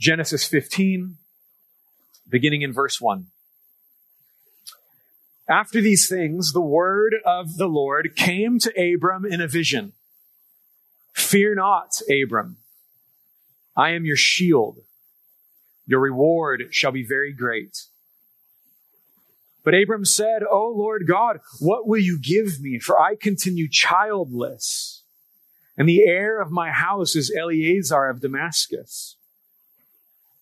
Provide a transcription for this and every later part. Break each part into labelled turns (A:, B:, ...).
A: Genesis 15, beginning in verse 1. After these things, the word of the Lord came to Abram in a vision. Fear not, Abram. I am your shield. Your reward shall be very great. But Abram said, O Lord God, what will you give me? For I continue childless, and the heir of my house is Eliezer of Damascus.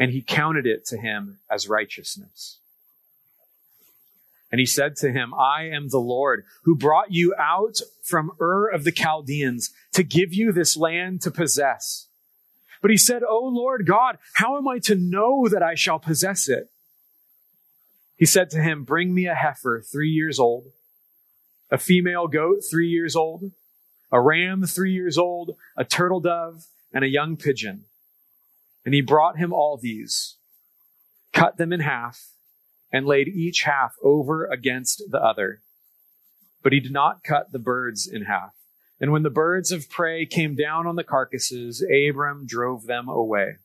A: and he counted it to him as righteousness. And he said to him, I am the Lord who brought you out from Ur of the Chaldeans to give you this land to possess. But he said, O Lord God, how am I to know that I shall possess it? He said to him, Bring me a heifer three years old, a female goat three years old, a ram three years old, a turtle dove, and a young pigeon. And he brought him all these, cut them in half, and laid each half over against the other. But he did not cut the birds in half. And when the birds of prey came down on the carcasses, Abram drove them away.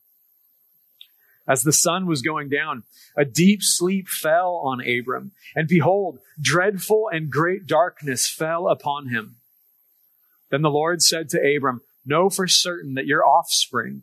A: As the sun was going down, a deep sleep fell on Abram, and behold, dreadful and great darkness fell upon him. Then the Lord said to Abram, Know for certain that your offspring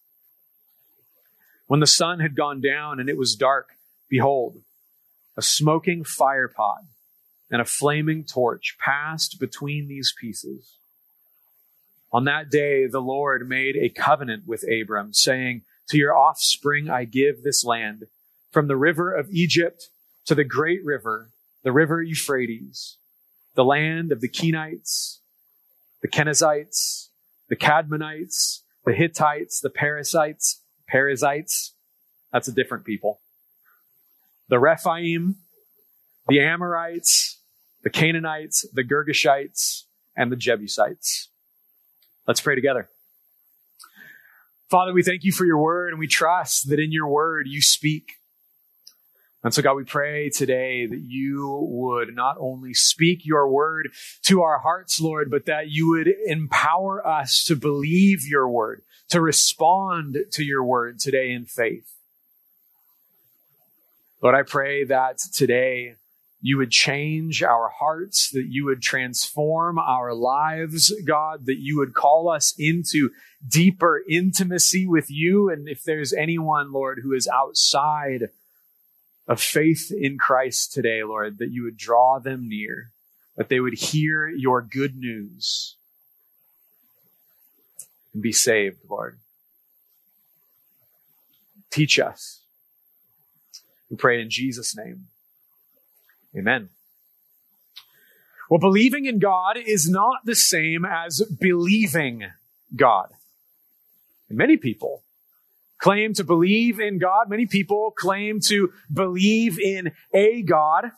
A: When the sun had gone down and it was dark, behold, a smoking firepot and a flaming torch passed between these pieces. On that day, the Lord made a covenant with Abram, saying, To your offspring I give this land, from the river of Egypt to the great river, the river Euphrates, the land of the Kenites, the Kenizzites, the Kadmonites, the Hittites, the Perizzites, Perizzites, that's a different people. The Rephaim, the Amorites, the Canaanites, the Girgashites, and the Jebusites. Let's pray together. Father, we thank you for your word and we trust that in your word you speak. And so, God, we pray today that you would not only speak your word to our hearts, Lord, but that you would empower us to believe your word, to respond to your word today in faith. Lord, I pray that today you would change our hearts, that you would transform our lives, God, that you would call us into deeper intimacy with you. And if there's anyone, Lord, who is outside of faith in Christ today, Lord, that you would draw them near, that they would hear your good news and be saved, Lord. Teach us. We pray in Jesus' name. Amen. Well, believing in God is not the same as believing God. Many people claim to believe in God. Many people claim to believe in a God.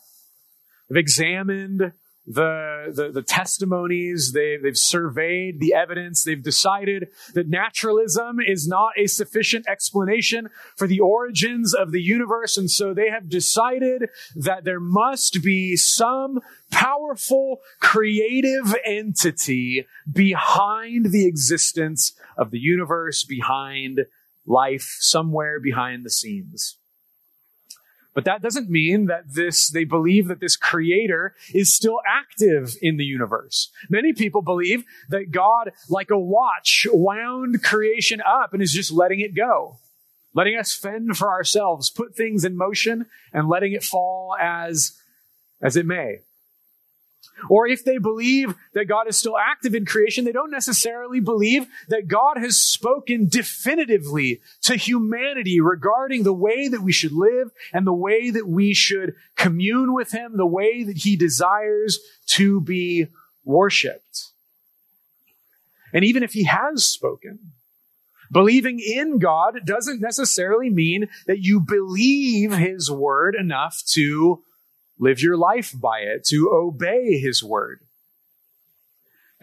A: They've examined the, the, the, testimonies, they, they've surveyed the evidence, they've decided that naturalism is not a sufficient explanation for the origins of the universe, and so they have decided that there must be some powerful creative entity behind the existence of the universe, behind life, somewhere behind the scenes. But that doesn't mean that this, they believe that this creator is still active in the universe. Many people believe that God, like a watch, wound creation up and is just letting it go. letting us fend for ourselves, put things in motion, and letting it fall as, as it may. Or if they believe that God is still active in creation, they don't necessarily believe that God has spoken definitively to humanity regarding the way that we should live and the way that we should commune with Him, the way that He desires to be worshiped. And even if He has spoken, believing in God doesn't necessarily mean that you believe His word enough to live your life by it, to obey his word.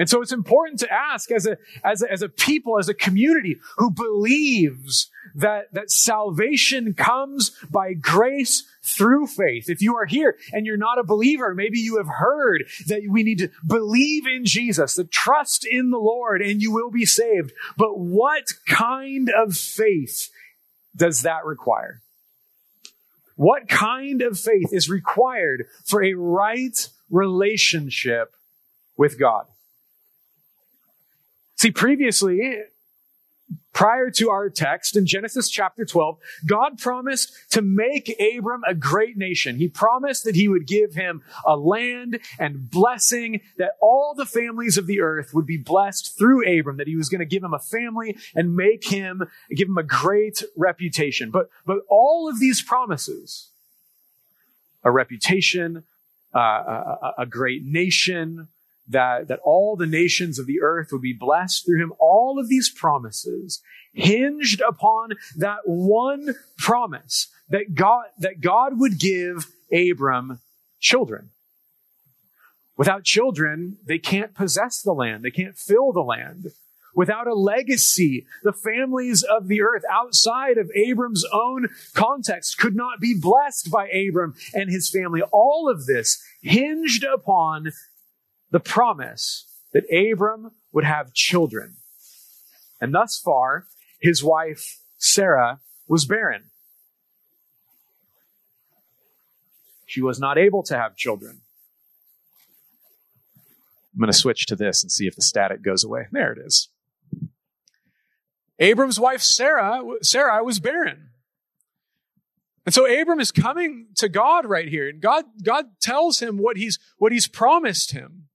A: And so it's important to ask as a, as a, as a people, as a community who believes that, that salvation comes by grace through faith. If you are here and you're not a believer, maybe you have heard that we need to believe in Jesus, to trust in the Lord and you will be saved. But what kind of faith does that require? What kind of faith is required for a right relationship with God? See, previously, prior to our text in Genesis chapter 12, God promised to make Abram a great nation. He promised that he would give him a land and blessing, that all the families of the earth would be blessed through Abram, that he was going to give him a family and make him, give him a great reputation. But, but all of these promises, a reputation, uh, a, a great nation, that, that all the nations of the earth would be blessed through him. All of these promises hinged upon that one promise that God, that God would give Abram children. Without children, they can't possess the land. They can't fill the land. Without a legacy, the families of the earth outside of Abram's own context could not be blessed by Abram and his family. All of this hinged upon the promise that Abram would have children. And thus far, his wife, Sarah, was barren. She was not able to have children. I'm going to switch to this and see if the static goes away. There it is. Abram's wife, Sarah, Sarah was barren. And so Abram is coming to God right here, and God, God tells him what he's, what he's promised him.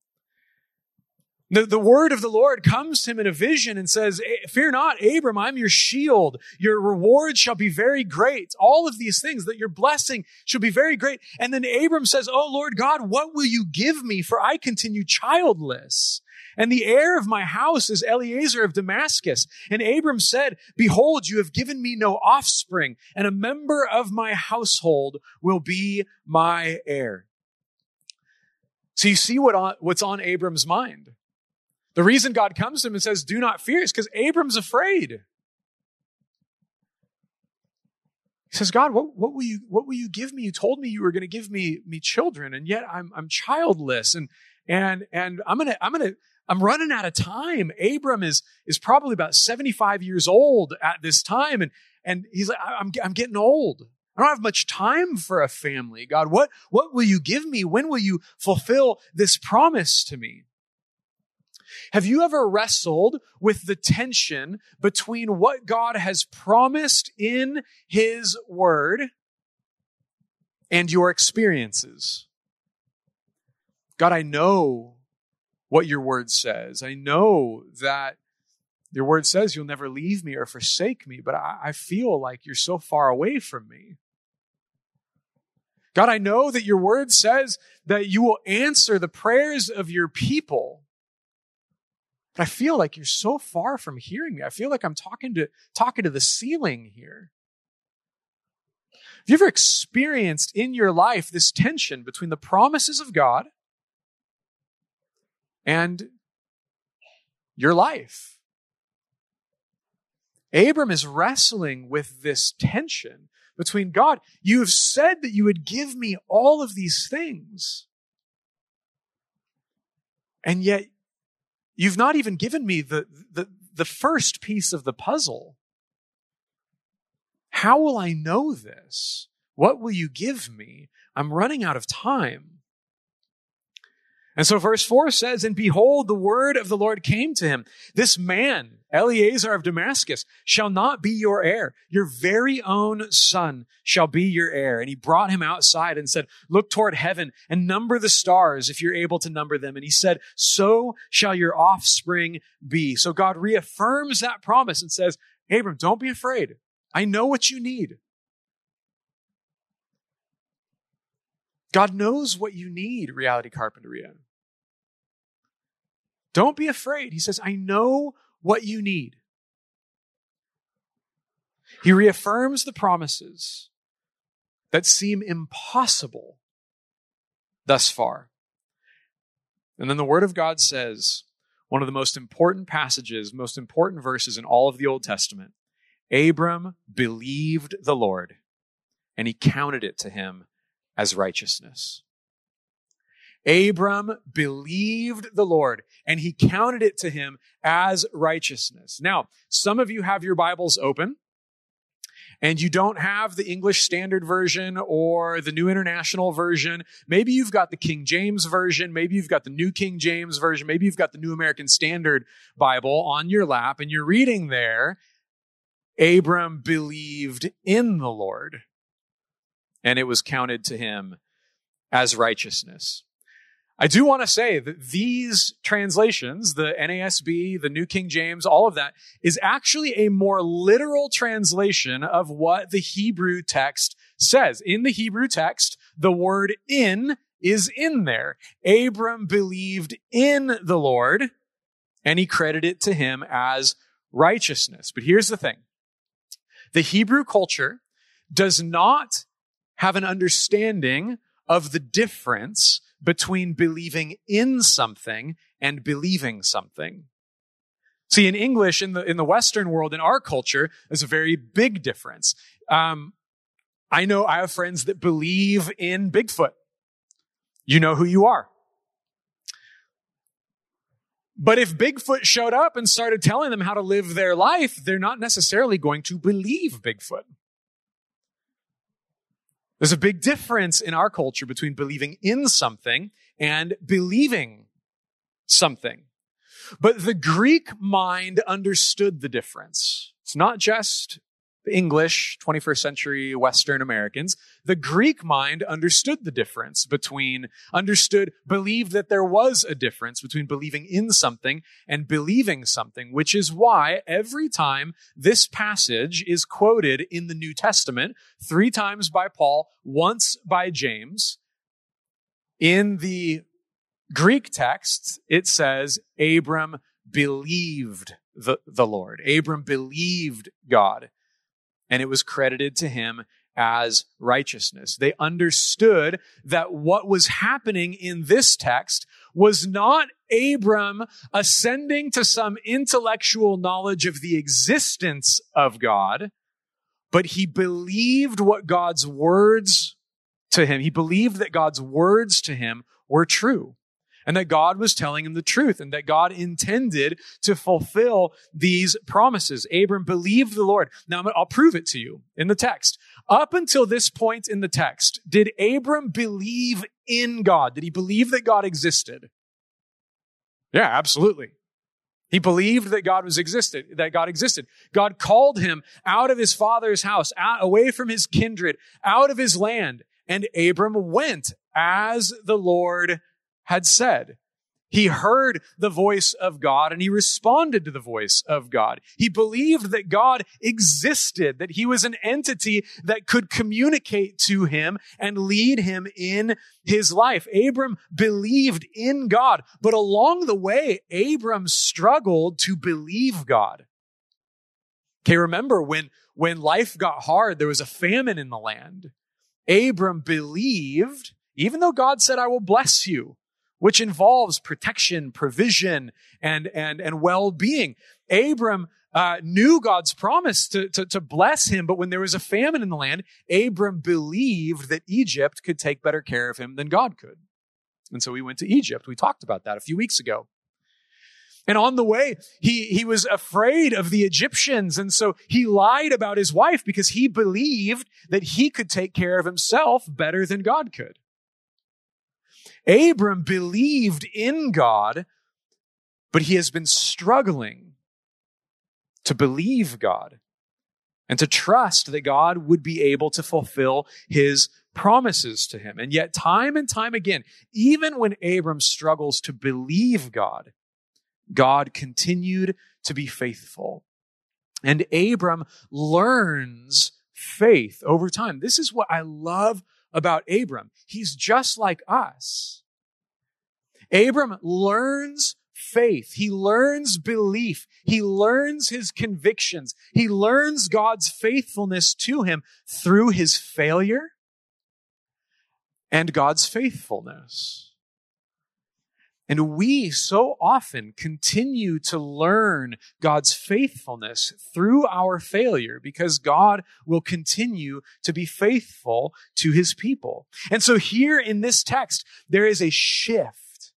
A: The, the word of the Lord comes to him in a vision and says, eh, Fear not, Abram, I'm your shield. Your reward shall be very great. All of these things, that your blessing shall be very great. And then Abram says, Oh Lord God, what will you give me? For I continue childless. And the heir of my house is Eliezer of Damascus. And Abram said, Behold, you have given me no offspring, and a member of my household will be my heir. So you see what on, what's on Abram's mind. The reason God comes to him and says, Do not fear is because Abram's afraid. He says, God, what, what, will you, what will you give me? You told me you were going to give me, me children, and yet I'm, I'm childless. And, and, and I'm going to, I'm going to, I'm running out of time. Abram is, is probably about 75 years old at this time. And, and he's like, I'm, I'm getting old. I don't have much time for a family. God, what, what will you give me? When will you fulfill this promise to me? Have you ever wrestled with the tension between what God has promised in His Word and your experiences? God, I know what your Word says. I know that your Word says you'll never leave me or forsake me, but I, I feel like you're so far away from me. God, I know that your word says that you will answer the prayers of your people. But I feel like you're so far from hearing me. I feel like I'm talking to, talking to the ceiling here. Have you ever experienced in your life this tension between the promises of God and your life? Abram is wrestling with this tension between God. You have said that you would give me all of these things. And yet You've not even given me the, the, the first piece of the puzzle. How will I know this? What will you give me? I'm running out of time. And so verse 4 says, And behold, the word of the Lord came to him. This man, Eliezer of Damascus shall not be your heir. Your very own son shall be your heir. And he brought him outside and said, Look toward heaven and number the stars if you're able to number them. And he said, So shall your offspring be. So God reaffirms that promise and says, Abram, don't be afraid. I know what you need. God knows what you need, Reality Carpinteria. Don't be afraid. He says, I know what you need. He reaffirms the promises that seem impossible thus far. And then the Word of God says, one of the most important passages, most important verses in all of the Old Testament Abram believed the Lord, and he counted it to him as righteousness. Abram believed the Lord and he counted it to him as righteousness. Now, some of you have your Bibles open and you don't have the English Standard Version or the New International Version. Maybe you've got the King James Version. Maybe you've got the New King James Version. Maybe you've got the New American Standard Bible on your lap and you're reading there. Abram believed in the Lord and it was counted to him as righteousness. I do want to say that these translations, the NASB, the New King James, all of that is actually a more literal translation of what the Hebrew text says. In the Hebrew text, the word in is in there. Abram believed in the Lord and he credited it to him as righteousness. But here's the thing. The Hebrew culture does not have an understanding of the difference between believing in something and believing something. See, in English, in the, in the Western world, in our culture, there's a very big difference. Um, I know I have friends that believe in Bigfoot. You know who you are. But if Bigfoot showed up and started telling them how to live their life, they're not necessarily going to believe Bigfoot. There's a big difference in our culture between believing in something and believing something. But the Greek mind understood the difference. It's not just English, 21st century Western Americans, the Greek mind understood the difference between, understood, believed that there was a difference between believing in something and believing something, which is why every time this passage is quoted in the New Testament, three times by Paul, once by James, in the Greek text, it says, Abram believed the, the Lord. Abram believed God and it was credited to him as righteousness. They understood that what was happening in this text was not Abram ascending to some intellectual knowledge of the existence of God, but he believed what God's words to him, he believed that God's words to him were true and that God was telling him the truth and that God intended to fulfill these promises. Abram believed the Lord. Now I'll prove it to you in the text. Up until this point in the text, did Abram believe in God? Did he believe that God existed? Yeah, absolutely. He believed that God was existed, that God existed. God called him out of his father's house, out, away from his kindred, out of his land. And Abram went as the Lord had said. He heard the voice of God and he responded to the voice of God. He believed that God existed, that he was an entity that could communicate to him and lead him in his life. Abram believed in God, but along the way, Abram struggled to believe God. Okay, remember when, when life got hard, there was a famine in the land. Abram believed, even though God said, I will bless you, which involves protection, provision, and, and, and well-being. Abram uh, knew God's promise to, to, to bless him, but when there was a famine in the land, Abram believed that Egypt could take better care of him than God could. And so he went to Egypt. We talked about that a few weeks ago. And on the way, he, he was afraid of the Egyptians. And so he lied about his wife because he believed that he could take care of himself better than God could. Abram believed in God, but he has been struggling to believe God and to trust that God would be able to fulfill his promises to him. And yet, time and time again, even when Abram struggles to believe God, God continued to be faithful. And Abram learns faith over time. This is what I love about Abram. He's just like us. Abram learns faith. He learns belief. He learns his convictions. He learns God's faithfulness to him through his failure and God's faithfulness. And we so often continue to learn God's faithfulness through our failure because God will continue to be faithful to his people. And so here in this text, there is a shift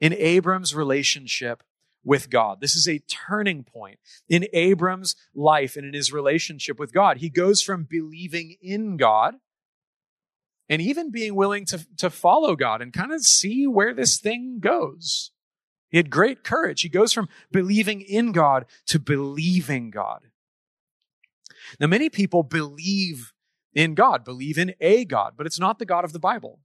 A: in Abram's relationship with God. This is a turning point in Abram's life and in his relationship with God. He goes from believing in God and even being willing to, to follow God and kind of see where this thing goes. He had great courage. He goes from believing in God to believing God. Now, many people believe in God, believe in a God, but it's not the God of the Bible.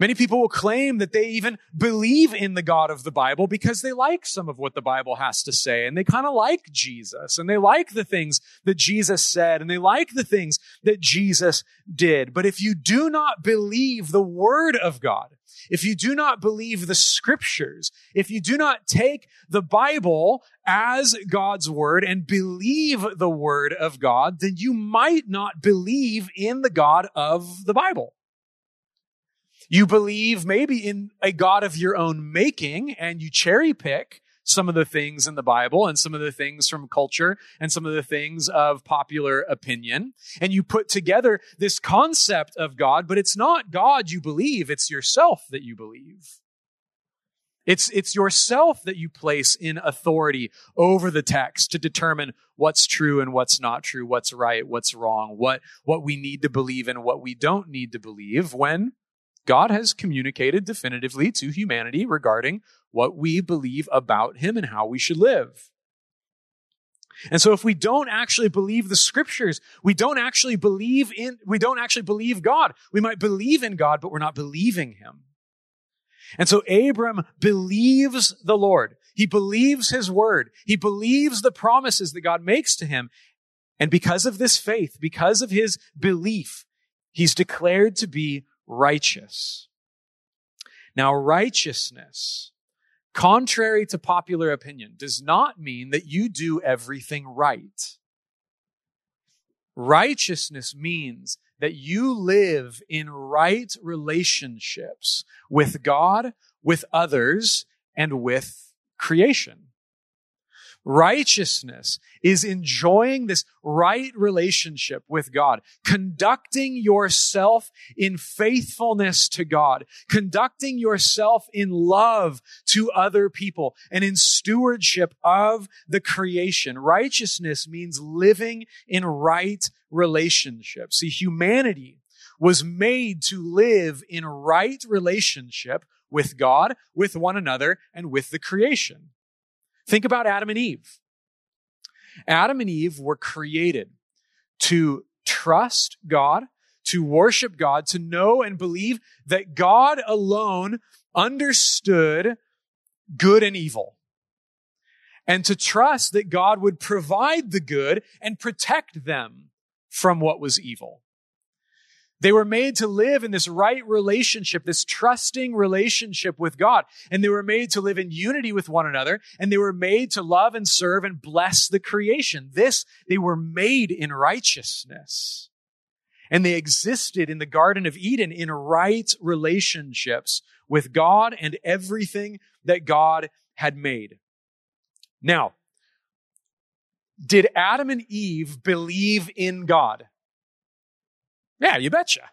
A: Many people will claim that they even believe in the God of the Bible because they like some of what the Bible has to say and they kind of like Jesus and they like the things that Jesus said and they like the things that Jesus did. But if you do not believe the Word of God, if you do not believe the scriptures, if you do not take the Bible as God's word and believe the word of God, then you might not believe in the God of the Bible. You believe maybe in a God of your own making and you cherry pick some of the things in the Bible and some of the things from culture and some of the things of popular opinion. And you put together this concept of God, but it's not God you believe, it's yourself that you believe. It's, it's yourself that you place in authority over the text to determine what's true and what's not true, what's right, what's wrong, what, what we need to believe and what we don't need to believe when God has communicated definitively to humanity regarding what we believe about him and how we should live. And so if we don't actually believe the scriptures, we don't actually believe in, we don't actually believe God. We might believe in God, but we're not believing him. And so Abram believes the Lord. He believes his word. He believes the promises that God makes to him. And because of this faith, because of his belief, he's declared to be righteous. Now, righteousness, contrary to popular opinion, does not mean that you do everything right. Righteousness means that you live in right relationships with God, with others, and with creation. Righteousness is enjoying this right relationship with God, conducting yourself in faithfulness to God, conducting yourself in love to other people, and in stewardship of the creation. Righteousness means living in right relationships. See, humanity was made to live in right relationship with God, with one another, and with the creation. Think about Adam and Eve. Adam and Eve were created to trust God, to worship God, to know and believe that God alone understood good and evil. And to trust that God would provide the good and protect them from what was evil. They were made to live in this right relationship, this trusting relationship with God. And they were made to live in unity with one another. And they were made to love and serve and bless the creation. This, they were made in righteousness. And they existed in the Garden of Eden in right relationships with God and everything that God had made. Now, did Adam and Eve believe in God? Yeah, you betcha.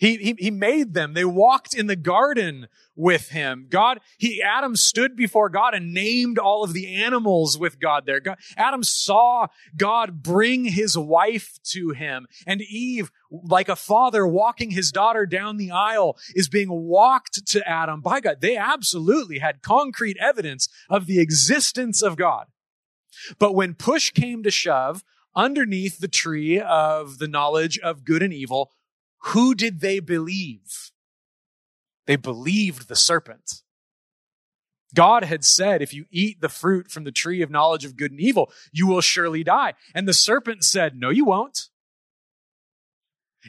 A: He, he, he made them. They walked in the garden with him. God, he, Adam stood before God and named all of the animals with God there. God, Adam saw God bring his wife to him and Eve, like a father walking his daughter down the aisle, is being walked to Adam by God. They absolutely had concrete evidence of the existence of God. But when push came to shove, underneath the tree of the knowledge of good and evil, who did they believe? They believed the serpent. God had said, if you eat the fruit from the tree of knowledge of good and evil, you will surely die. And the serpent said, no, you won't.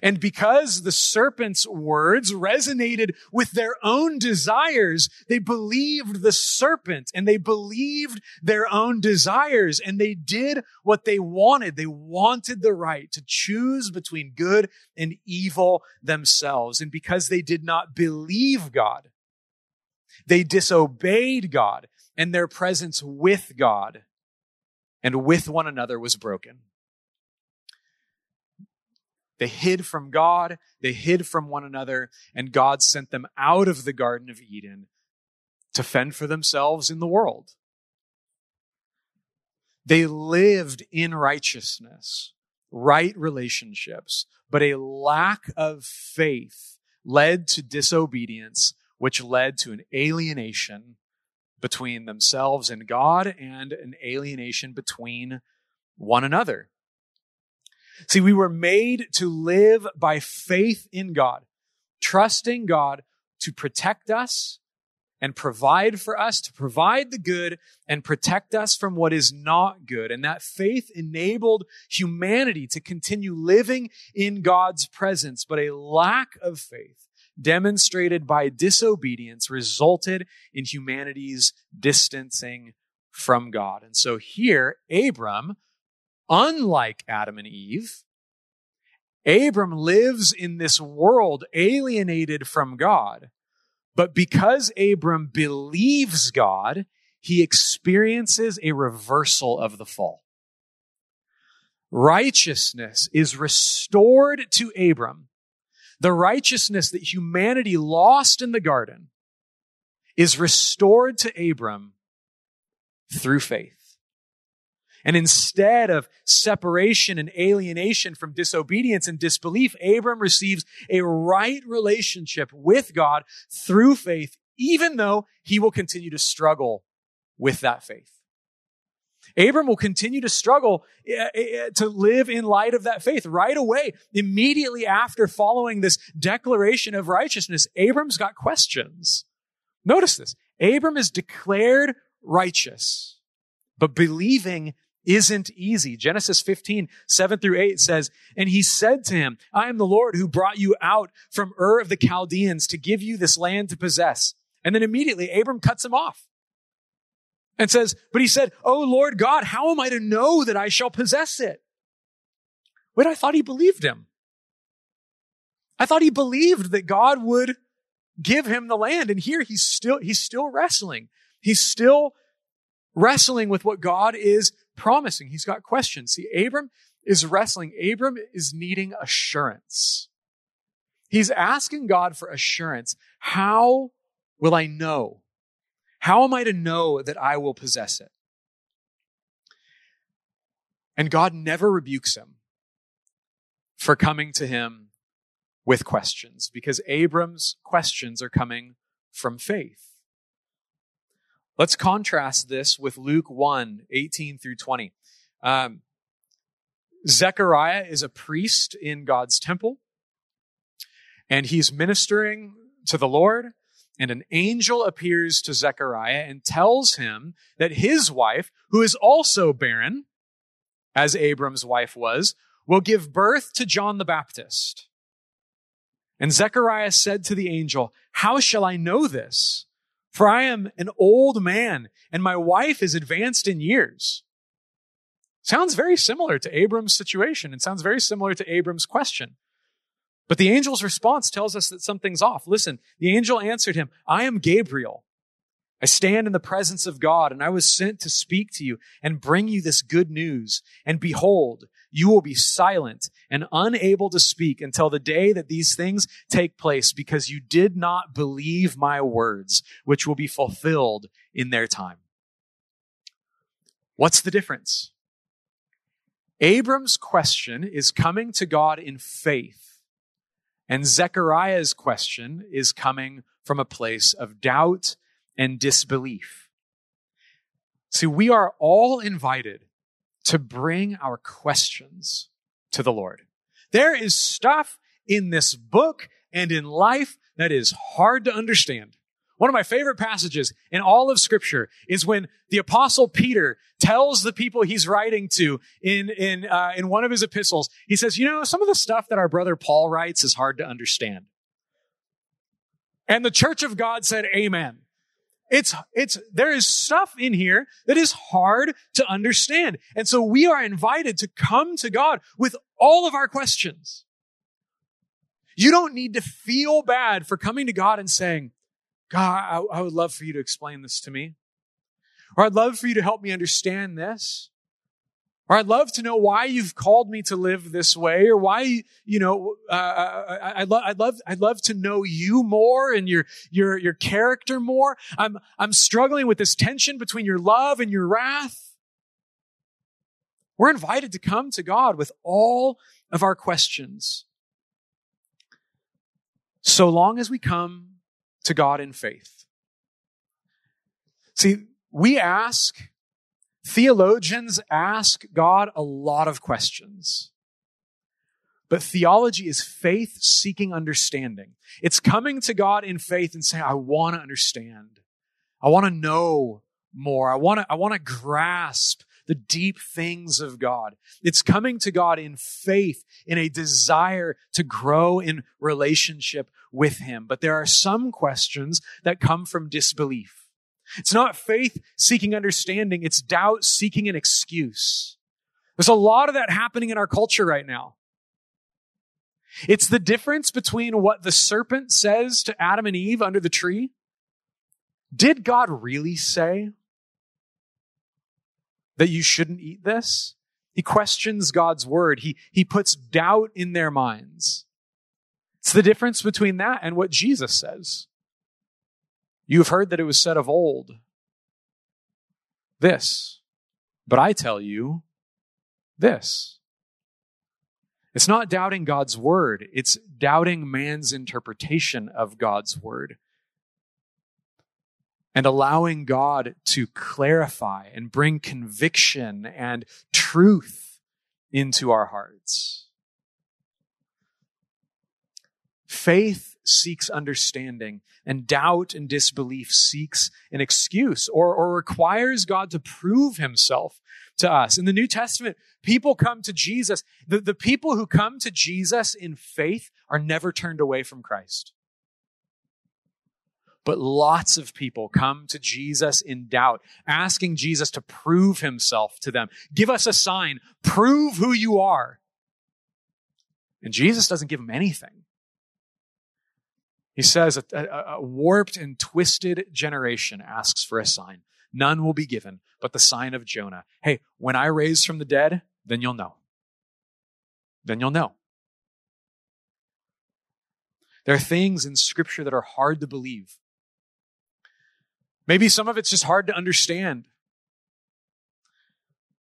A: And because the serpent's words resonated with their own desires, they believed the serpent and they believed their own desires and they did what they wanted. They wanted the right to choose between good and evil themselves. And because they did not believe God, they disobeyed God and their presence with God and with one another was broken. They hid from God, they hid from one another, and God sent them out of the Garden of Eden to fend for themselves in the world. They lived in righteousness, right relationships, but a lack of faith led to disobedience, which led to an alienation between themselves and God and an alienation between one another. See, we were made to live by faith in God, trusting God to protect us and provide for us, to provide the good and protect us from what is not good. And that faith enabled humanity to continue living in God's presence. But a lack of faith demonstrated by disobedience resulted in humanity's distancing from God. And so here, Abram, Unlike Adam and Eve, Abram lives in this world alienated from God. But because Abram believes God, he experiences a reversal of the fall. Righteousness is restored to Abram. The righteousness that humanity lost in the garden is restored to Abram through faith. And instead of separation and alienation from disobedience and disbelief, Abram receives a right relationship with God through faith, even though he will continue to struggle with that faith. Abram will continue to struggle eh, eh, to live in light of that faith right away. Immediately after following this declaration of righteousness, Abram's got questions. Notice this. Abram is declared righteous, but believing isn't easy. Genesis 15, 7 through 8 says, And he said to him, I am the Lord who brought you out from Ur of the Chaldeans to give you this land to possess. And then immediately Abram cuts him off and says, But he said, Oh Lord God, how am I to know that I shall possess it? Wait, I thought he believed him. I thought he believed that God would give him the land. And here he's still, he's still wrestling. He's still wrestling with what God is promising. He's got questions. See, Abram is wrestling. Abram is needing assurance. He's asking God for assurance. How will I know? How am I to know that I will possess it? And God never rebukes him for coming to him with questions because Abram's questions are coming from faith. Let's contrast this with Luke 1 18 through 20. Um, Zechariah is a priest in God's temple, and he's ministering to the Lord. And an angel appears to Zechariah and tells him that his wife, who is also barren, as Abram's wife was, will give birth to John the Baptist. And Zechariah said to the angel, How shall I know this? For I am an old man, and my wife is advanced in years. Sounds very similar to Abram's situation and sounds very similar to Abram's question. But the angel's response tells us that something's off. Listen, the angel answered him, I am Gabriel. I stand in the presence of God, and I was sent to speak to you and bring you this good news. And behold, you will be silent and unable to speak until the day that these things take place because you did not believe my words, which will be fulfilled in their time. What's the difference? Abram's question is coming to God in faith, and Zechariah's question is coming from a place of doubt and disbelief. See, we are all invited to bring our questions to the Lord. There is stuff in this book and in life that is hard to understand. One of my favorite passages in all of scripture is when the apostle Peter tells the people he's writing to in, in, uh, in one of his epistles, he says, you know, some of the stuff that our brother Paul writes is hard to understand. And the church of God said, amen. It's, it's, there is stuff in here that is hard to understand. And so we are invited to come to God with all of our questions. You don't need to feel bad for coming to God and saying, God, I, I would love for you to explain this to me. Or I'd love for you to help me understand this. Or I'd love to know why you've called me to live this way, or why you know uh, I, would I'd love I'd love to know you more and your your your character more. I'm I'm struggling with this tension between your love and your wrath. We're invited to come to God with all of our questions, so long as we come to God in faith. See, we ask, theologians ask God a lot of questions. But theology is faith seeking understanding. It's coming to God in faith and saying, I want to understand. I want to know more. I want to, I want to grasp the deep things of God. It's coming to God in faith, in a desire to grow in relationship with Him. But there are some questions that come from disbelief. It's not faith seeking understanding, it's doubt seeking an excuse. There's a lot of that happening in our culture right now. It's the difference between what the serpent says to Adam and Eve under the tree. Did God really say? that you shouldn't eat this. He questions God's word. He, he puts doubt in their minds. It's the difference between that and what Jesus says. You have heard that it was said of old, this, but I tell you this. It's not doubting God's word, it's doubting man's interpretation of God's word and allowing God to clarify and bring conviction and truth into our hearts. Faith seeks understanding, and doubt and disbelief seeks an excuse or, or requires God to prove himself to us. In the New Testament, people come to Jesus. The, the people who come to Jesus in faith are never turned away from Christ. But lots of people come to Jesus in doubt, asking Jesus to prove himself to them. Give us a sign. Prove who you are. And Jesus doesn't give them anything. He says a, a, a, warped and twisted generation asks for a sign. None will be given but the sign of Jonah. Hey, when I raise from the dead, then you'll know. Then you'll know. There are things in scripture that are hard to believe. Maybe some of it's just hard to understand.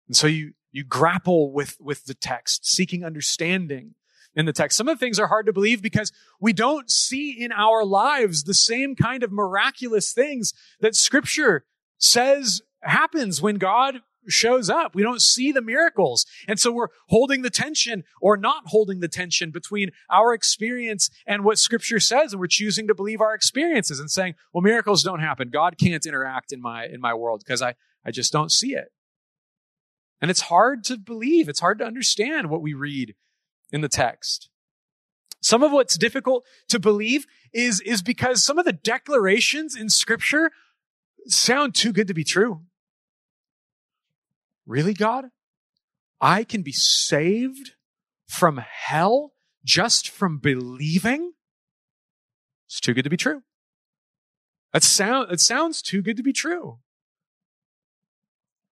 A: And so you, you grapple with, with the text, seeking understanding in the text. Some of the things are hard to believe because we don't see in our lives the same kind of miraculous things that scripture says happens when God shows up. We don't see the miracles. And so we're holding the tension or not holding the tension between our experience and what scripture says. And we're choosing to believe our experiences and saying, well, miracles don't happen. God can't interact in my, in my world because I, I just don't see it. And it's hard to believe. It's hard to understand what we read in the text. Some of what's difficult to believe is, is because some of the declarations in scripture sound too good to be true. Really, God? I can be saved from hell just from believing? It's too good to be true. That sound, it sounds too good to be true.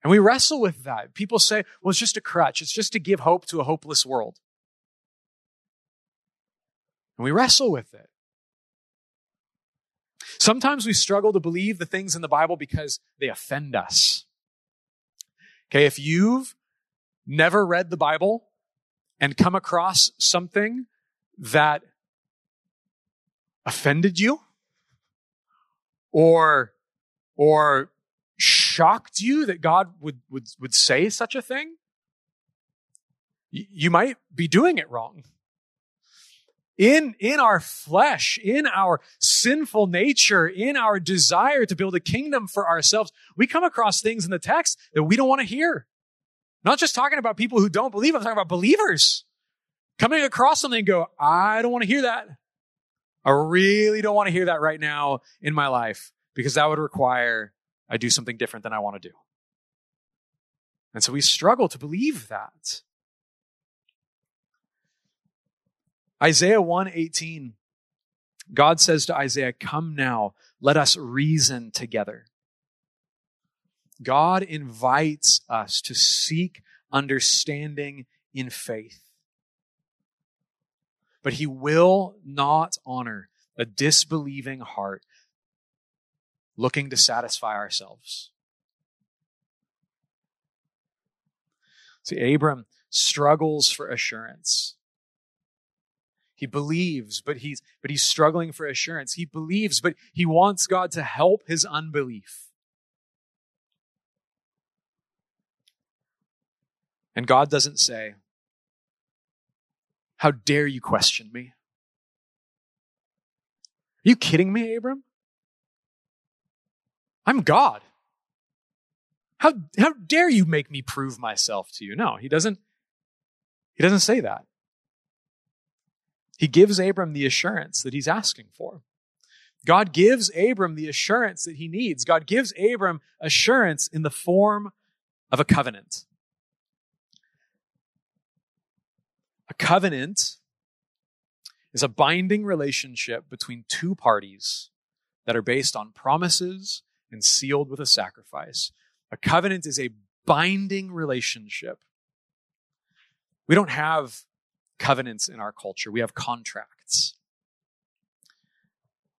A: And we wrestle with that. People say, well, it's just a crutch. It's just to give hope to a hopeless world. And we wrestle with it. Sometimes we struggle to believe the things in the Bible because they offend us. Okay, if you've never read the Bible and come across something that offended you or or shocked you that God would would would say such a thing you might be doing it wrong in in our flesh in our sinful nature in our desire to build a kingdom for ourselves we come across things in the text that we don't want to hear not just talking about people who don't believe i'm talking about believers coming across something and go i don't want to hear that I really don't want to hear that right now in my life because that would require I do something different than I want to do. And so we struggle to believe that. Isaiah 118 God says to Isaiah, "Come now, let us reason together." God invites us to seek understanding in faith but he will not honor a disbelieving heart looking to satisfy ourselves. See, Abram struggles for assurance. He believes, but he's, but he's struggling for assurance. He believes, but he wants God to help his unbelief. And God doesn't say, how dare you question me? Are you kidding me, Abram? I'm God. How, how dare you make me prove myself to you? No, he doesn't, he doesn't say that. He gives Abram the assurance that he's asking for. God gives Abram the assurance that he needs. God gives Abram assurance in the form of a covenant. A covenant is a binding relationship between two parties that are based on promises and sealed with a sacrifice. A covenant is a binding relationship. We don't have covenants in our culture, we have contracts.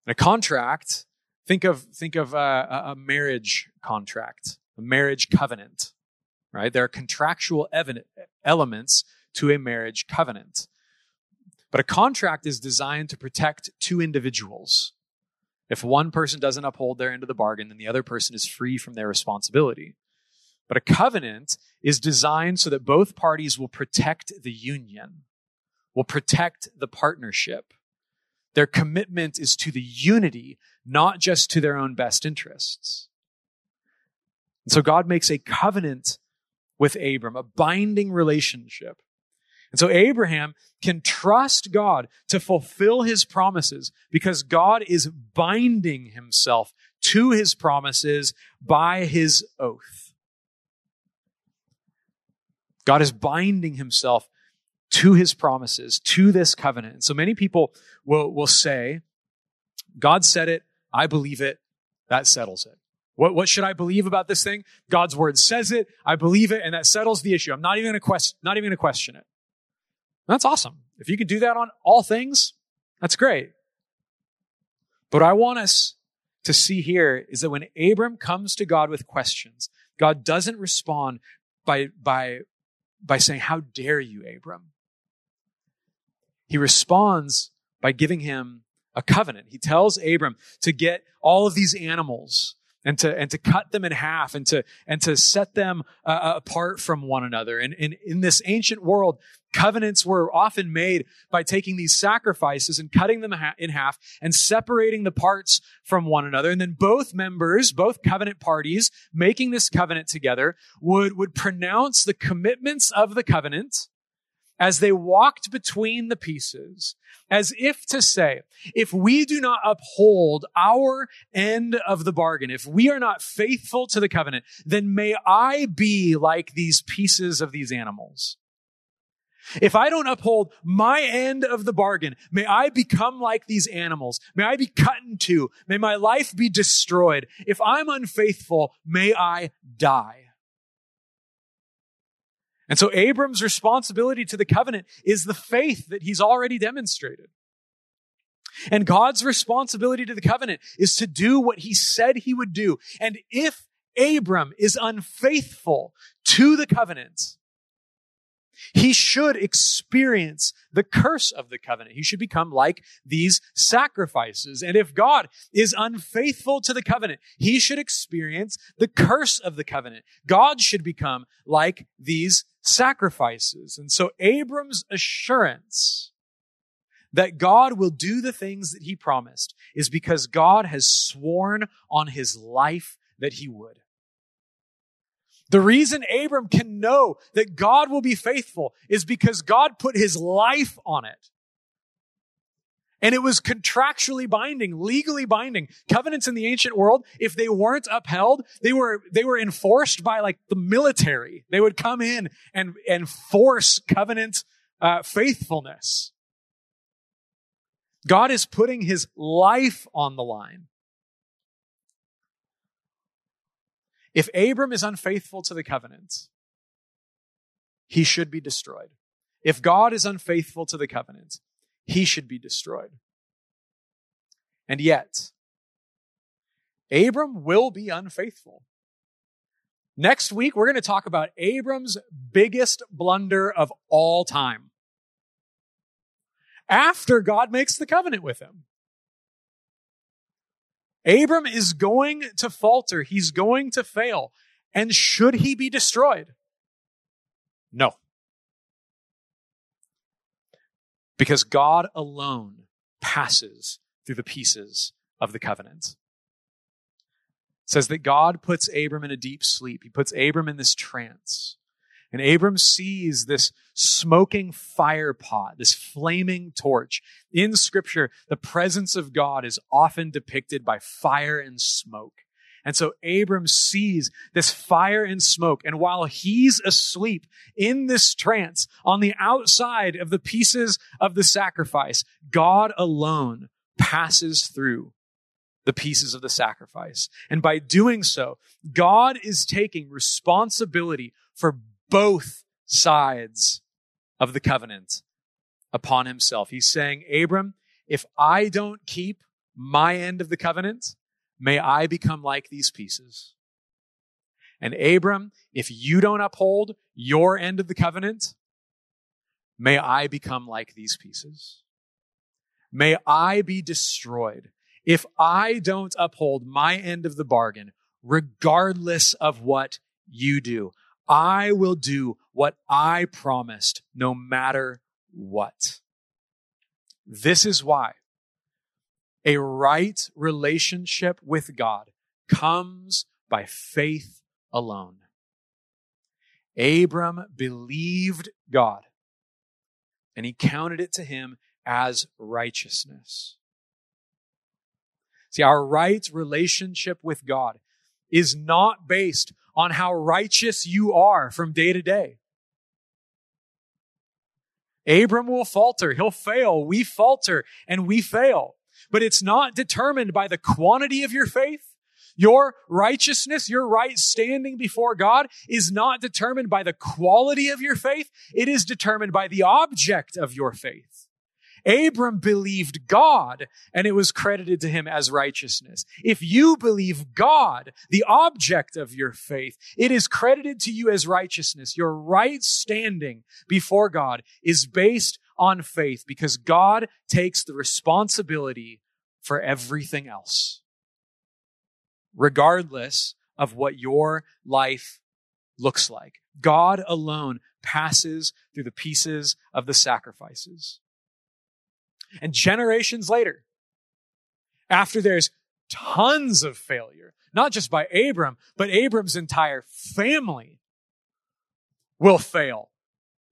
A: And a contract, think of, think of a, a marriage contract, a marriage covenant, right? There are contractual elements to a marriage covenant. But a contract is designed to protect two individuals. If one person doesn't uphold their end of the bargain, then the other person is free from their responsibility. But a covenant is designed so that both parties will protect the union, will protect the partnership. Their commitment is to the unity, not just to their own best interests. And so God makes a covenant with Abram, a binding relationship and so Abraham can trust God to fulfill his promises because God is binding himself to his promises by his oath. God is binding himself to his promises, to this covenant. And so many people will, will say, God said it, I believe it, that settles it. What, what should I believe about this thing? God's word says it, I believe it, and that settles the issue. I'm not even gonna question, not even gonna question it. That's awesome. If you can do that on all things, that's great. But I want us to see here is that when Abram comes to God with questions, God doesn't respond by, by, by saying, How dare you, Abram? He responds by giving him a covenant. He tells Abram to get all of these animals and to and to cut them in half and to and to set them uh, uh, apart from one another. And, and in this ancient world, covenants were often made by taking these sacrifices and cutting them in half and separating the parts from one another. And then both members, both covenant parties, making this covenant together, would would pronounce the commitments of the covenant as they walked between the pieces, as if to say, if we do not uphold our end of the bargain, if we are not faithful to the covenant, then may I be like these pieces of these animals. If I don't uphold my end of the bargain, may I become like these animals. May I be cut in two. May my life be destroyed. If I'm unfaithful, may I die. And so Abram's responsibility to the covenant is the faith that he's already demonstrated. And God's responsibility to the covenant is to do what he said he would do. And if Abram is unfaithful to the covenant, he should experience the curse of the covenant. He should become like these sacrifices. And if God is unfaithful to the covenant, he should experience the curse of the covenant. God should become like these sacrifices. And so Abram's assurance that God will do the things that he promised is because God has sworn on his life that he would. The reason Abram can know that God will be faithful is because God put his life on it. And it was contractually binding, legally binding. Covenants in the ancient world, if they weren't upheld, they were, they were enforced by like the military. They would come in and, and force covenant uh, faithfulness. God is putting his life on the line. If Abram is unfaithful to the covenant, he should be destroyed. If God is unfaithful to the covenant, he should be destroyed. And yet, Abram will be unfaithful. Next week, we're going to talk about Abram's biggest blunder of all time. After God makes the covenant with him. Abram is going to falter. He's going to fail. And should he be destroyed? No. Because God alone passes through the pieces of the covenant. It says that God puts Abram in a deep sleep. He puts Abram in this trance. And Abram sees this smoking fire pot, this flaming torch. In scripture, the presence of God is often depicted by fire and smoke. And so Abram sees this fire and smoke. And while he's asleep in this trance on the outside of the pieces of the sacrifice, God alone passes through the pieces of the sacrifice. And by doing so, God is taking responsibility for both sides of the covenant upon himself. He's saying, Abram, if I don't keep my end of the covenant, may I become like these pieces. And Abram, if you don't uphold your end of the covenant, may I become like these pieces. May I be destroyed if I don't uphold my end of the bargain, regardless of what you do. I will do what I promised, no matter what. This is why a right relationship with God comes by faith alone. Abram believed God and he counted it to him as righteousness. See, our right relationship with God is not based on how righteous you are from day to day. Abram will falter. He'll fail. We falter and we fail. But it's not determined by the quantity of your faith. Your righteousness, your right standing before God is not determined by the quality of your faith. It is determined by the object of your faith. Abram believed God and it was credited to him as righteousness. If you believe God, the object of your faith, it is credited to you as righteousness. Your right standing before God is based on faith because God takes the responsibility for everything else, regardless of what your life looks like. God alone passes through the pieces of the sacrifices. And generations later, after there's tons of failure, not just by Abram, but Abram's entire family will fail.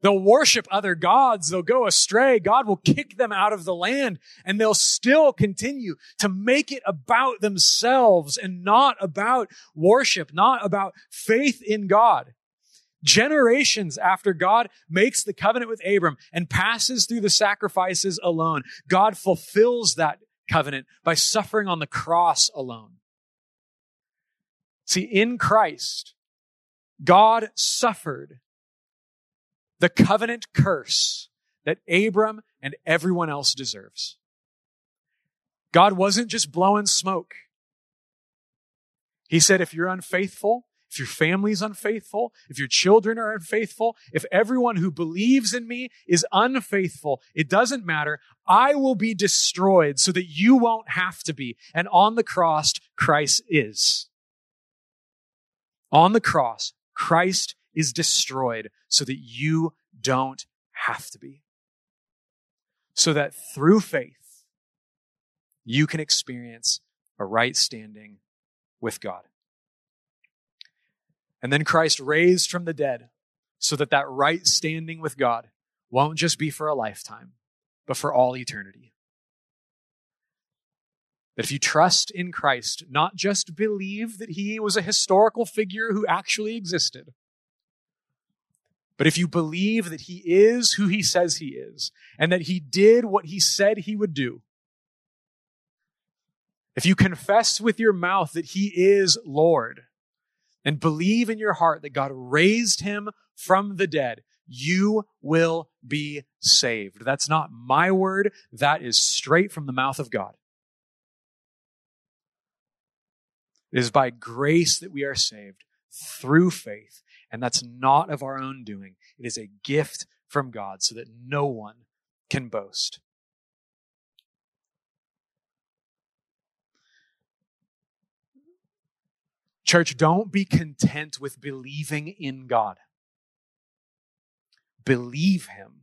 A: They'll worship other gods. They'll go astray. God will kick them out of the land and they'll still continue to make it about themselves and not about worship, not about faith in God generations after God makes the covenant with Abram and passes through the sacrifices alone, God fulfills that covenant by suffering on the cross alone. See, in Christ, God suffered the covenant curse that Abram and everyone else deserves. God wasn't just blowing smoke. He said, if you're unfaithful, if your family's unfaithful, if your children are unfaithful, if everyone who believes in me is unfaithful, it doesn't matter. I will be destroyed so that you won't have to be. And on the cross, Christ is. On the cross, Christ is destroyed so that you don't have to be. So that through faith, you can experience a right standing with God. And then Christ raised from the dead so that that right standing with God won't just be for a lifetime, but for all eternity. That if you trust in Christ, not just believe that he was a historical figure who actually existed, but if you believe that he is who he says he is, and that he did what he said he would do, if you confess with your mouth that he is Lord, and believe in your heart that God raised him from the dead, you will be saved. That's not my word. That is straight from the mouth of God. It is by grace that we are saved through faith. And that's not of our own doing. It is a gift from God so that no one can boast. Church, don't be content with believing in God. Believe Him.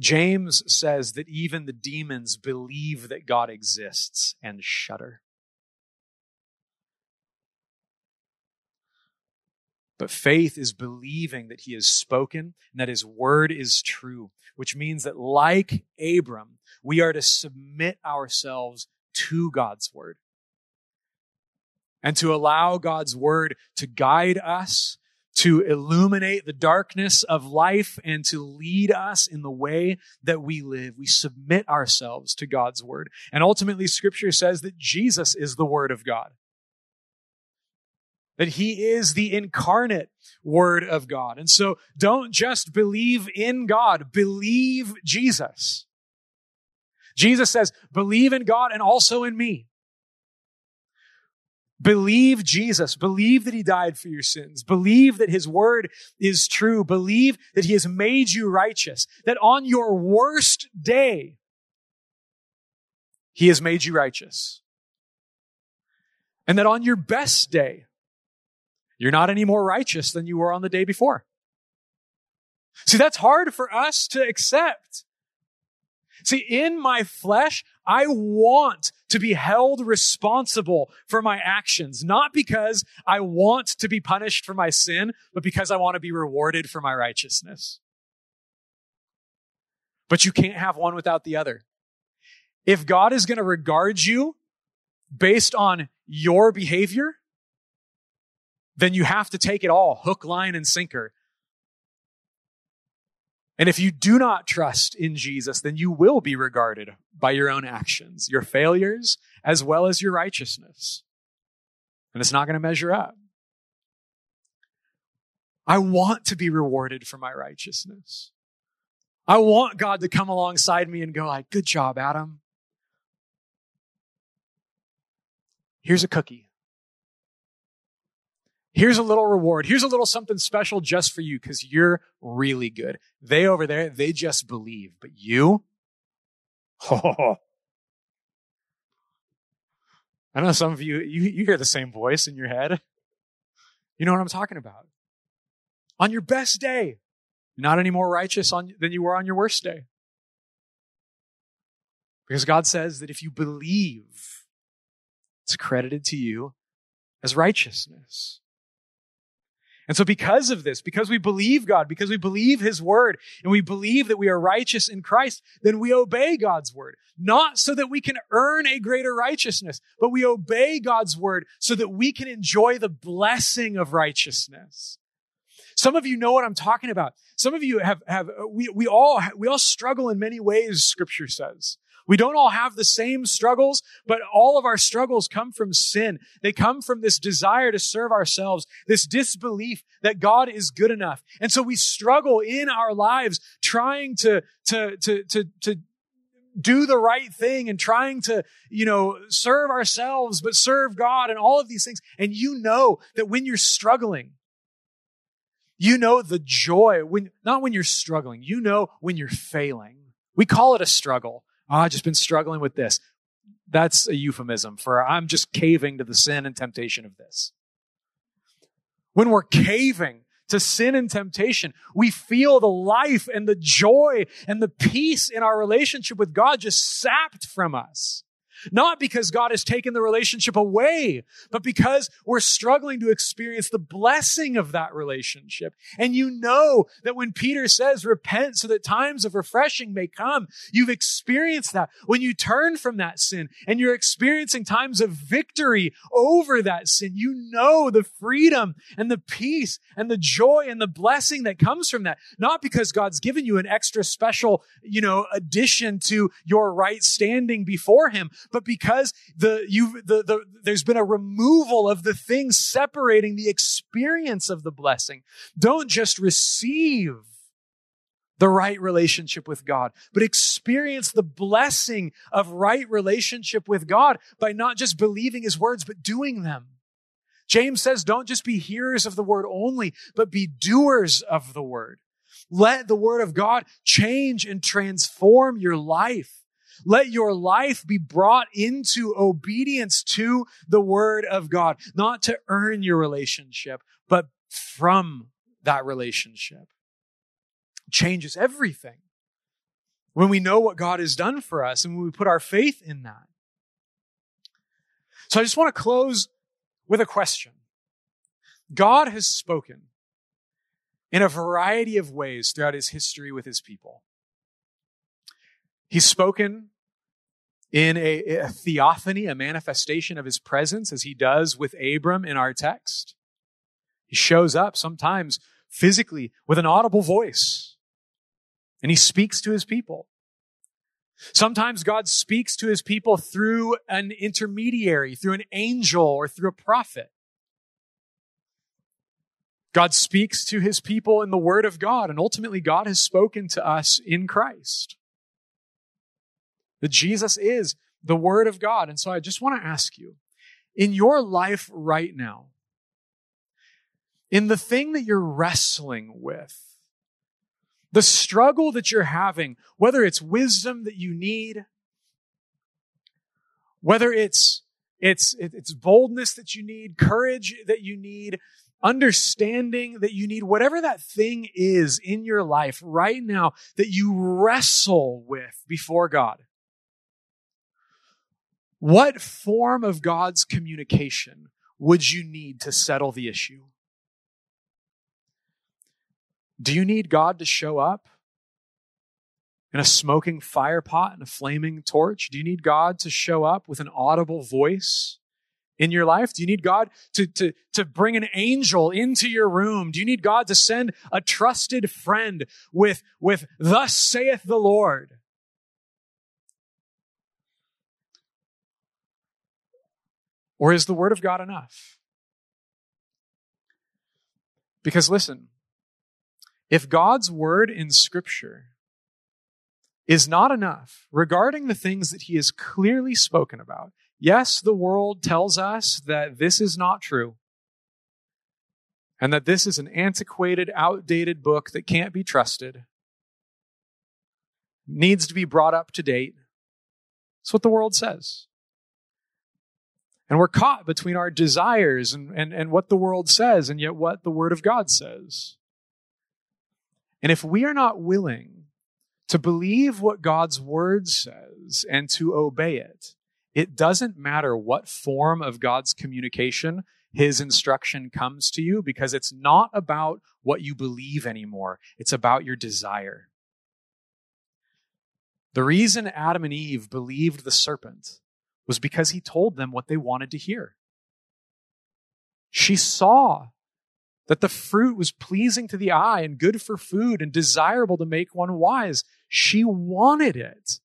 A: James says that even the demons believe that God exists and shudder. But faith is believing that he has spoken and that his word is true, which means that, like Abram, we are to submit ourselves to God's word and to allow God's word to guide us, to illuminate the darkness of life, and to lead us in the way that we live. We submit ourselves to God's word. And ultimately, scripture says that Jesus is the word of God. That he is the incarnate word of God. And so don't just believe in God, believe Jesus. Jesus says, believe in God and also in me. Believe Jesus. Believe that he died for your sins. Believe that his word is true. Believe that he has made you righteous. That on your worst day, he has made you righteous. And that on your best day, you're not any more righteous than you were on the day before. See, that's hard for us to accept. See, in my flesh, I want to be held responsible for my actions, not because I want to be punished for my sin, but because I want to be rewarded for my righteousness. But you can't have one without the other. If God is going to regard you based on your behavior, then you have to take it all, hook, line, and sinker. And if you do not trust in Jesus, then you will be regarded by your own actions, your failures, as well as your righteousness. And it's not going to measure up. I want to be rewarded for my righteousness. I want God to come alongside me and go like, good job, Adam. Here's a cookie. Here's a little reward. Here's a little something special just for you because you're really good. They over there, they just believe, but you. I know some of you, you, you hear the same voice in your head. You know what I'm talking about. On your best day, not any more righteous on, than you were on your worst day. Because God says that if you believe, it's credited to you as righteousness. And so because of this, because we believe God, because we believe His word, and we believe that we are righteous in Christ, then we obey God's word. Not so that we can earn a greater righteousness, but we obey God's word so that we can enjoy the blessing of righteousness. Some of you know what I'm talking about. Some of you have, have, we, we all, we all struggle in many ways, scripture says. We don't all have the same struggles, but all of our struggles come from sin. They come from this desire to serve ourselves, this disbelief that God is good enough. And so we struggle in our lives trying to, to, to, to, to do the right thing and trying to, you know, serve ourselves, but serve God and all of these things. And you know that when you're struggling, you know the joy when, not when you're struggling, you know when you're failing. We call it a struggle. Oh, I've just been struggling with this. That's a euphemism for I'm just caving to the sin and temptation of this. When we're caving to sin and temptation, we feel the life and the joy and the peace in our relationship with God just sapped from us. Not because God has taken the relationship away, but because we're struggling to experience the blessing of that relationship. And you know that when Peter says repent so that times of refreshing may come, you've experienced that. When you turn from that sin and you're experiencing times of victory over that sin, you know the freedom and the peace and the joy and the blessing that comes from that. Not because God's given you an extra special, you know, addition to your right standing before Him, but because the you the, the there's been a removal of the things separating the experience of the blessing. Don't just receive the right relationship with God, but experience the blessing of right relationship with God by not just believing his words, but doing them. James says, don't just be hearers of the word only, but be doers of the word. Let the word of God change and transform your life. Let your life be brought into obedience to the word of God, not to earn your relationship, but from that relationship. Changes everything when we know what God has done for us and when we put our faith in that. So I just want to close with a question. God has spoken in a variety of ways throughout his history with his people. He's spoken in a, a, theophany, a manifestation of his presence, as he does with Abram in our text. He shows up sometimes physically with an audible voice, and he speaks to his people. Sometimes God speaks to his people through an intermediary, through an angel, or through a prophet. God speaks to his people in the word of God, and ultimately God has spoken to us in Christ. That Jesus is the Word of God. And so I just want to ask you, in your life right now, in the thing that you're wrestling with, the struggle that you're having, whether it's wisdom that you need, whether it's it's it's boldness that you need, courage that you need, understanding that you need, whatever that thing is in your life right now that you wrestle with before God. What form of God's communication would you need to settle the issue? Do you need God to show up in a smoking fire pot and a flaming torch? Do you need God to show up with an audible voice in your life? Do you need God to, to, to bring an angel into your room? Do you need God to send a trusted friend with, with thus saith the Lord? Or is the Word of God enough? Because listen, if God's Word in Scripture is not enough regarding the things that He has clearly spoken about, yes, the world tells us that this is not true and that this is an antiquated, outdated book that can't be trusted, needs to be brought up to date. That's what the world says. And we're caught between our desires and, and, and what the world says and yet what the Word of God says. And if we are not willing to believe what God's Word says and to obey it, it doesn't matter what form of God's communication His instruction comes to you because it's not about what you believe anymore. It's about your desire. The reason Adam and Eve believed the serpent was because he told them what they wanted to hear. She saw that the fruit was pleasing to the eye and good for food and desirable to make one wise. She wanted it.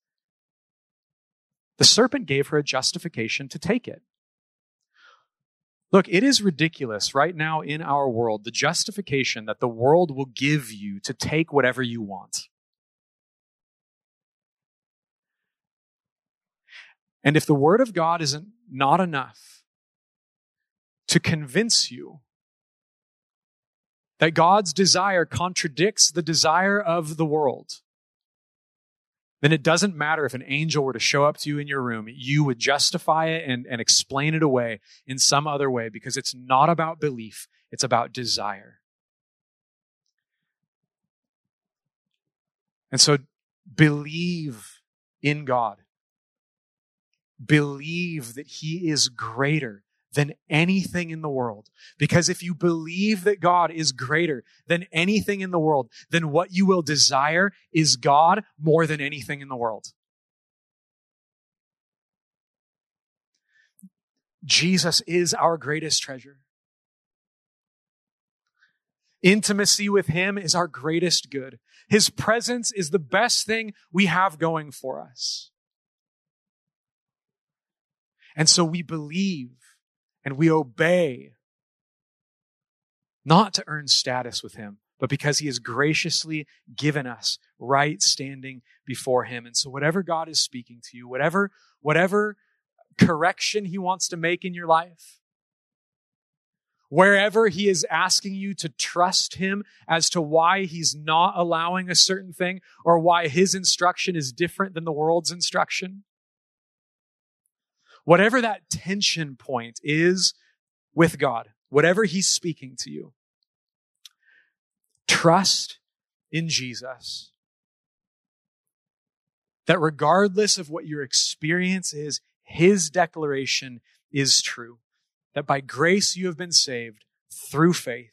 A: The serpent gave her a justification to take it. Look, it is ridiculous right now in our world, the justification that the world will give you to take whatever you want. And if the Word of God isn't not enough to convince you that God's desire contradicts the desire of the world, then it doesn't matter if an angel were to show up to you in your room. You would justify it and, and explain it away in some other way because it's not about belief, it's about desire. And so believe in God. Believe that He is greater than anything in the world. Because if you believe that God is greater than anything in the world, then what you will desire is God more than anything in the world. Jesus is our greatest treasure. Intimacy with Him is our greatest good. His presence is the best thing we have going for us. And so we believe and we obey not to earn status with him, but because he has graciously given us right standing before him. And so whatever God is speaking to you, whatever, whatever correction he wants to make in your life, wherever he is asking you to trust him as to why he's not allowing a certain thing or why his instruction is different than the world's instruction, whatever that tension point is with God, whatever He's speaking to you, trust in Jesus. That regardless of what your experience is, His declaration is true. That by grace you have been saved through faith.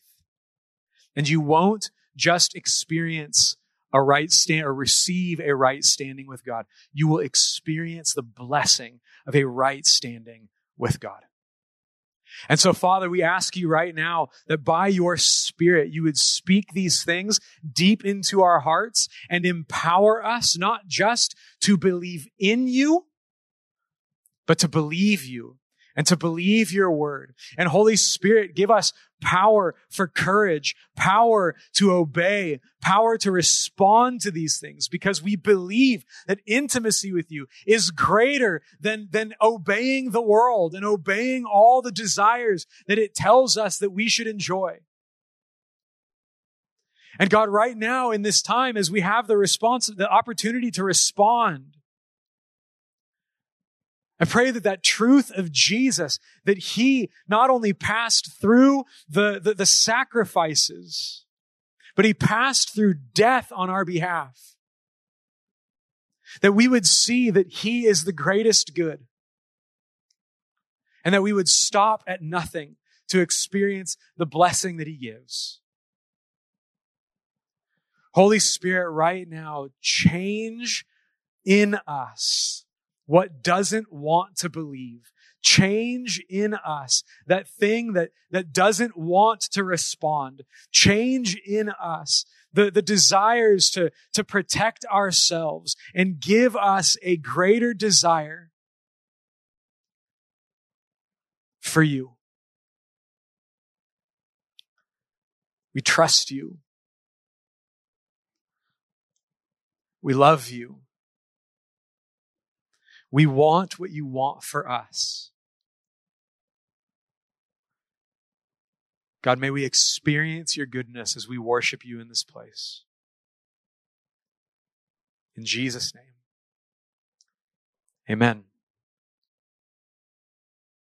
A: And you won't just experience a right stand or receive a right standing with God. You will experience the blessing of a right standing with God. And so, Father, we ask you right now that by your Spirit, you would speak these things deep into our hearts and empower us not just to believe in you, but to believe you and to believe your word. And Holy Spirit, give us power for courage, power to obey, power to respond to these things because we believe that intimacy with you is greater than, than obeying the world and obeying all the desires that it tells us that we should enjoy. And God, right now in this time, as we have the response, the opportunity to respond, I pray that that truth of Jesus, that he not only passed through the, the, the, sacrifices, but he passed through death on our behalf. That we would see that he is the greatest good. And that we would stop at nothing to experience the blessing that he gives. Holy Spirit, right now, change in us what doesn't want to believe. Change in us that thing that, that doesn't want to respond. Change in us the, the desires to, to protect ourselves and give us a greater desire for you. We trust you. We love you. We want what you want for us. God, may we experience your goodness as we worship you in this place. In Jesus' name, amen.